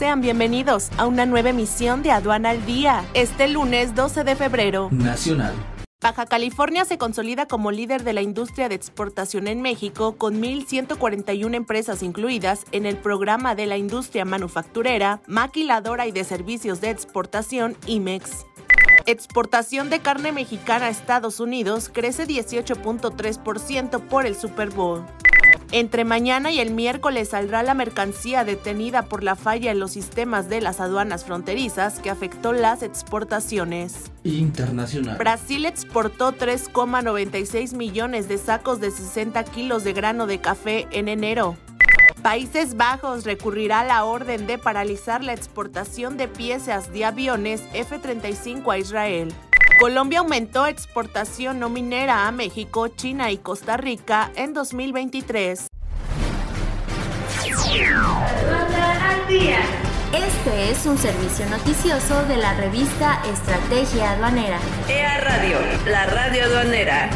Sean bienvenidos a una nueva emisión de Aduana al Día, este lunes 12 de febrero. Nacional. Baja California se consolida como líder de la industria de exportación en México con 1.141 empresas incluidas en el programa de la industria manufacturera, maquiladora y de servicios de exportación IMEX. Exportación de carne mexicana a Estados Unidos crece 18.3% por el Super Bowl. Entre mañana y el miércoles saldrá la mercancía detenida por la falla en los sistemas de las aduanas fronterizas que afectó las exportaciones. Internacional. Brasil exportó 3,96 millones de sacos de 60 kilos de grano de café en enero. Países Bajos recurrirá a la orden de paralizar la exportación de piezas de aviones F-35 a Israel. Colombia aumentó exportación no minera a México, China y Costa Rica en 2023. Este es un servicio noticioso de la revista Estrategia Aduanera. EA Radio, la radio aduanera.